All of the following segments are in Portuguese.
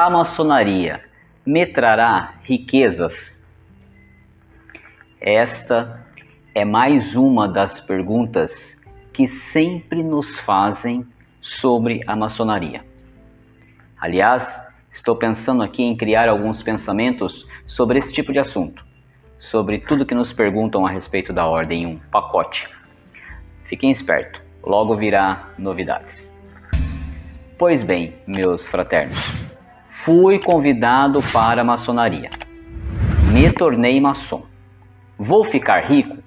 A maçonaria me trará riquezas? Esta é mais uma das perguntas que sempre nos fazem sobre a maçonaria. Aliás, estou pensando aqui em criar alguns pensamentos sobre esse tipo de assunto, sobre tudo que nos perguntam a respeito da ordem em um pacote. Fiquem espertos, logo virá novidades. Pois bem, meus fraternos, fui convidado para a maçonaria. Me tornei maçom. Vou ficar rico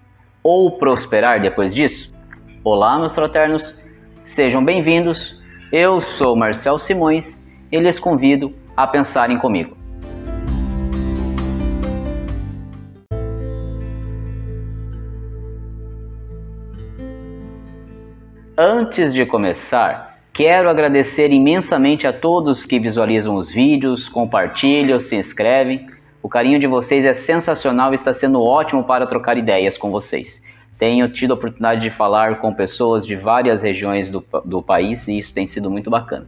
ou prosperar depois disso? Olá, meus fraternos, sejam bem-vindos. Eu sou Marcel Simões e lhes convido a pensarem comigo. Antes de começar, Quero agradecer imensamente a todos que visualizam os vídeos, compartilham, se inscrevem. O carinho de vocês é sensacional e está sendo ótimo para trocar ideias com vocês. Tenho tido a oportunidade de falar com pessoas de várias regiões do, do país e isso tem sido muito bacana.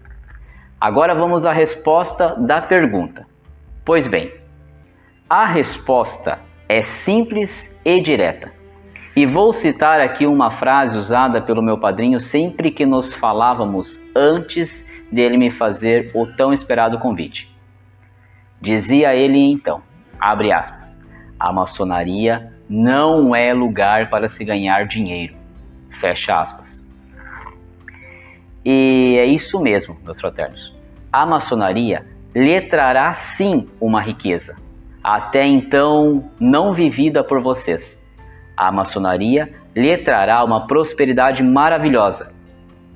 Agora vamos à resposta da pergunta. Pois bem, a resposta é simples e direta. E vou citar aqui uma frase usada pelo meu padrinho sempre que nos falávamos antes dele me fazer o tão esperado convite. Dizia ele então, abre aspas, a maçonaria não é lugar para se ganhar dinheiro, fecha aspas. E é isso mesmo, meus fraternos. A maçonaria lhe trará sim uma riqueza, até então não vivida por vocês a maçonaria lhe trará uma prosperidade maravilhosa,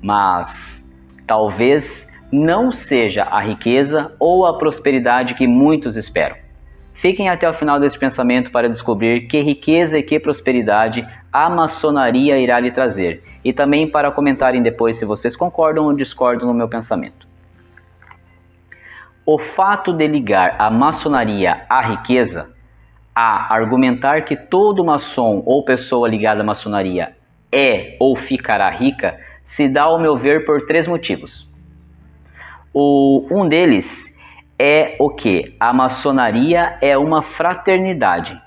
mas talvez não seja a riqueza ou a prosperidade que muitos esperam. Fiquem até o final desse pensamento para descobrir que riqueza e que prosperidade a maçonaria irá lhe trazer e também para comentarem depois se vocês concordam ou discordam no meu pensamento. O fato de ligar a maçonaria à riqueza a. Argumentar que todo maçom ou pessoa ligada à maçonaria é ou ficará rica se dá, ao meu ver, por três motivos. O, um deles é o que? A maçonaria é uma fraternidade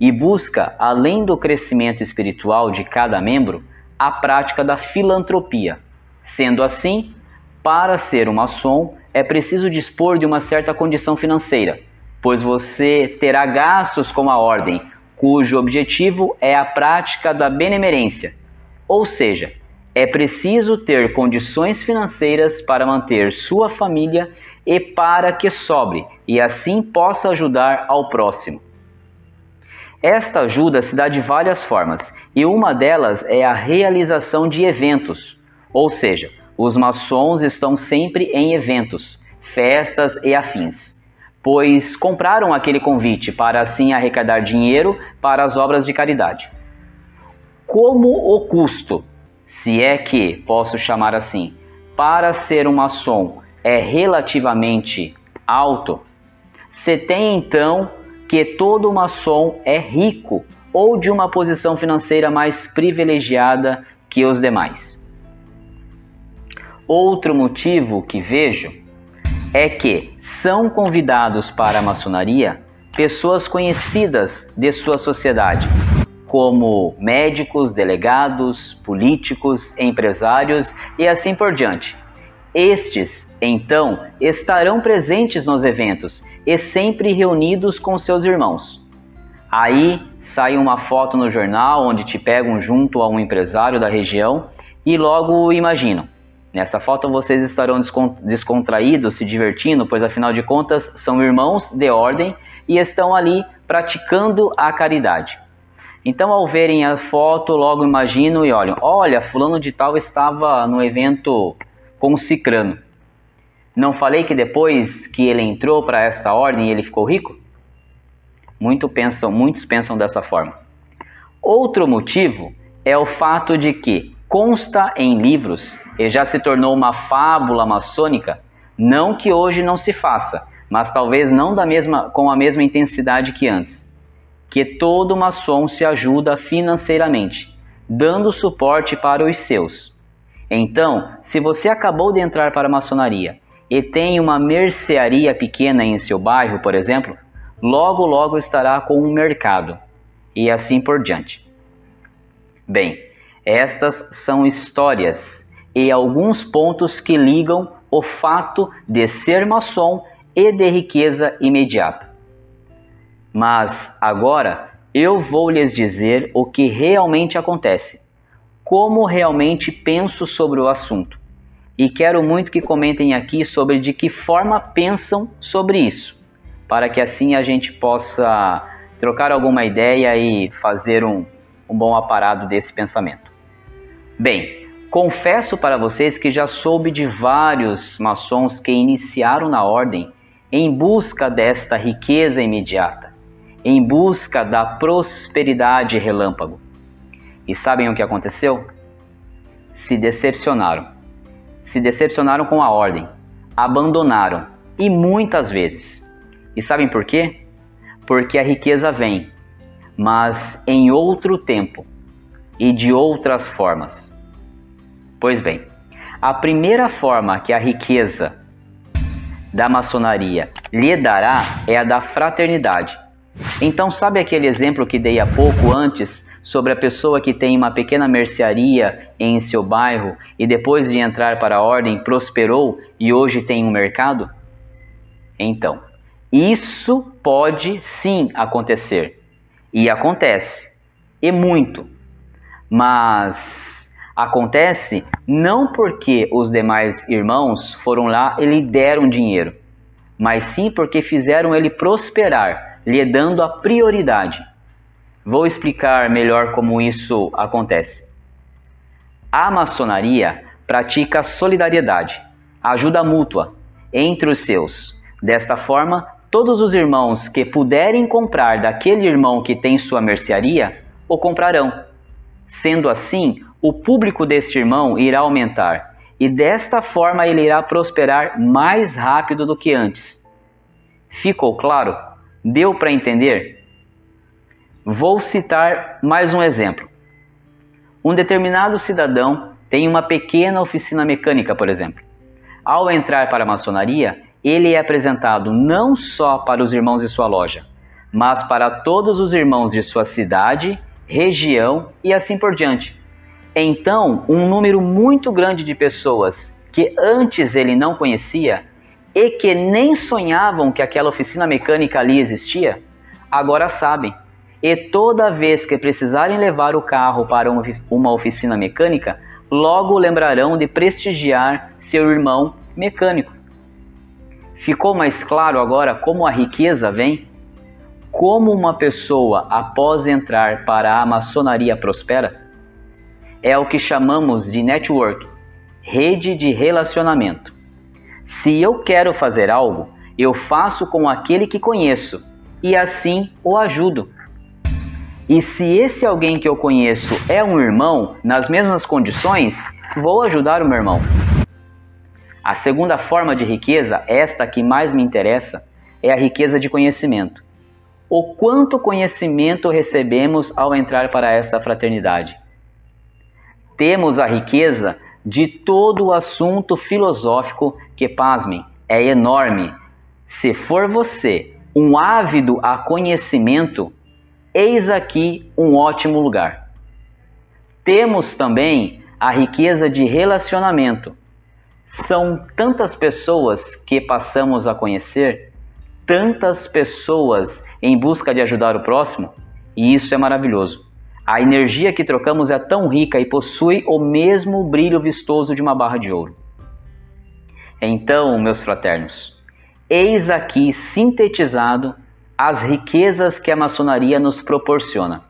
e busca, além do crescimento espiritual de cada membro, a prática da filantropia. Sendo assim, para ser um maçom é preciso dispor de uma certa condição financeira pois você terá gastos com a ordem, cujo objetivo é a prática da benemerência. Ou seja, é preciso ter condições financeiras para manter sua família e para que sobre e assim possa ajudar ao próximo. Esta ajuda se dá de várias formas e uma delas é a realização de eventos, ou seja, os maçons estão sempre em eventos, festas e afins pois compraram aquele convite para assim arrecadar dinheiro para as obras de caridade. Como o custo, se é que posso chamar assim, para ser um maçom é relativamente alto, se tem então que todo maçom é rico ou de uma posição financeira mais privilegiada que os demais. Outro motivo que vejo é que são convidados para a maçonaria pessoas conhecidas de sua sociedade, como médicos, delegados, políticos, empresários e assim por diante. Estes, então, estarão presentes nos eventos e sempre reunidos com seus irmãos. Aí sai uma foto no jornal onde te pegam junto a um empresário da região e logo imaginam: Nesta foto vocês estarão descontraídos, se divertindo, pois afinal de contas são irmãos de ordem e estão ali praticando a caridade. Então, ao verem a foto, logo imaginam e olham: olha, fulano de tal estava no evento com o Cicrano. Não falei que depois que ele entrou para esta ordem ele ficou rico? Muito pensam, muitos pensam dessa forma. Outro motivo é o fato de que consta em livros e já se tornou uma fábula maçônica, não que hoje não se faça, mas talvez não da mesma, com a mesma intensidade que antes. Que todo maçom se ajuda financeiramente, dando suporte para os seus. Então, se você acabou de entrar para a maçonaria e tem uma mercearia pequena em seu bairro, por exemplo, logo logo estará com um mercado e assim por diante. Bem, estas são histórias e alguns pontos que ligam o fato de ser maçom e de riqueza imediata. Mas agora eu vou lhes dizer o que realmente acontece, como realmente penso sobre o assunto. E quero muito que comentem aqui sobre de que forma pensam sobre isso, para que assim a gente possa trocar alguma ideia e fazer um, um bom aparado desse pensamento. Bem, confesso para vocês que já soube de vários maçons que iniciaram na ordem em busca desta riqueza imediata, em busca da prosperidade relâmpago. E sabem o que aconteceu? Se decepcionaram. Se decepcionaram com a ordem, abandonaram e muitas vezes. E sabem por quê? Porque a riqueza vem, mas em outro tempo e de outras formas. Pois bem, a primeira forma que a riqueza da maçonaria lhe dará é a da fraternidade. Então, sabe aquele exemplo que dei há pouco antes sobre a pessoa que tem uma pequena mercearia em seu bairro e depois de entrar para a ordem prosperou e hoje tem um mercado? Então, isso pode sim acontecer. E acontece. E muito. Mas acontece não porque os demais irmãos foram lá e lhe deram dinheiro, mas sim porque fizeram ele prosperar, lhe dando a prioridade. Vou explicar melhor como isso acontece. A maçonaria pratica solidariedade, ajuda mútua entre os seus. Desta forma, todos os irmãos que puderem comprar daquele irmão que tem sua mercearia, o comprarão. Sendo assim, o público deste irmão irá aumentar, e desta forma ele irá prosperar mais rápido do que antes. Ficou claro? Deu para entender? Vou citar mais um exemplo. Um determinado cidadão tem uma pequena oficina mecânica, por exemplo. Ao entrar para a maçonaria, ele é apresentado não só para os irmãos de sua loja, mas para todos os irmãos de sua cidade, região e assim por diante. Então, um número muito grande de pessoas que antes ele não conhecia e que nem sonhavam que aquela oficina mecânica ali existia, agora sabem. E toda vez que precisarem levar o carro para uma oficina mecânica, logo lembrarão de prestigiar seu irmão mecânico. Ficou mais claro agora como a riqueza vem? Como uma pessoa, após entrar para a maçonaria, prospera? É o que chamamos de network, rede de relacionamento. Se eu quero fazer algo, eu faço com aquele que conheço e assim o ajudo. E se esse alguém que eu conheço é um irmão nas mesmas condições, vou ajudar o meu irmão. A segunda forma de riqueza, esta que mais me interessa, é a riqueza de conhecimento. O quanto conhecimento recebemos ao entrar para esta fraternidade? Temos a riqueza de todo o assunto filosófico que, pasmem, é enorme. Se for você um ávido a conhecimento, eis aqui um ótimo lugar. Temos também a riqueza de relacionamento são tantas pessoas que passamos a conhecer, tantas pessoas em busca de ajudar o próximo, e isso é maravilhoso. A energia que trocamos é tão rica e possui o mesmo brilho vistoso de uma barra de ouro. Então, meus fraternos, eis aqui sintetizado as riquezas que a maçonaria nos proporciona.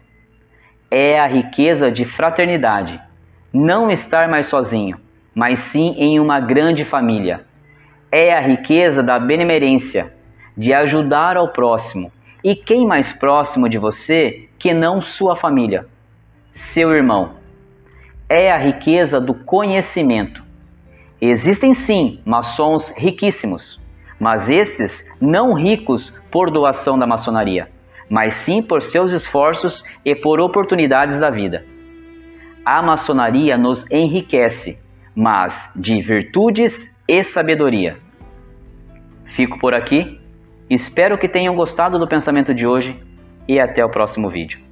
É a riqueza de fraternidade, não estar mais sozinho, mas sim em uma grande família. É a riqueza da benemerência, de ajudar ao próximo. E quem mais próximo de você que não sua família? Seu irmão. É a riqueza do conhecimento. Existem sim maçons riquíssimos, mas estes não ricos por doação da maçonaria, mas sim por seus esforços e por oportunidades da vida. A maçonaria nos enriquece mas de virtudes e sabedoria. Fico por aqui, espero que tenham gostado do pensamento de hoje e até o próximo vídeo.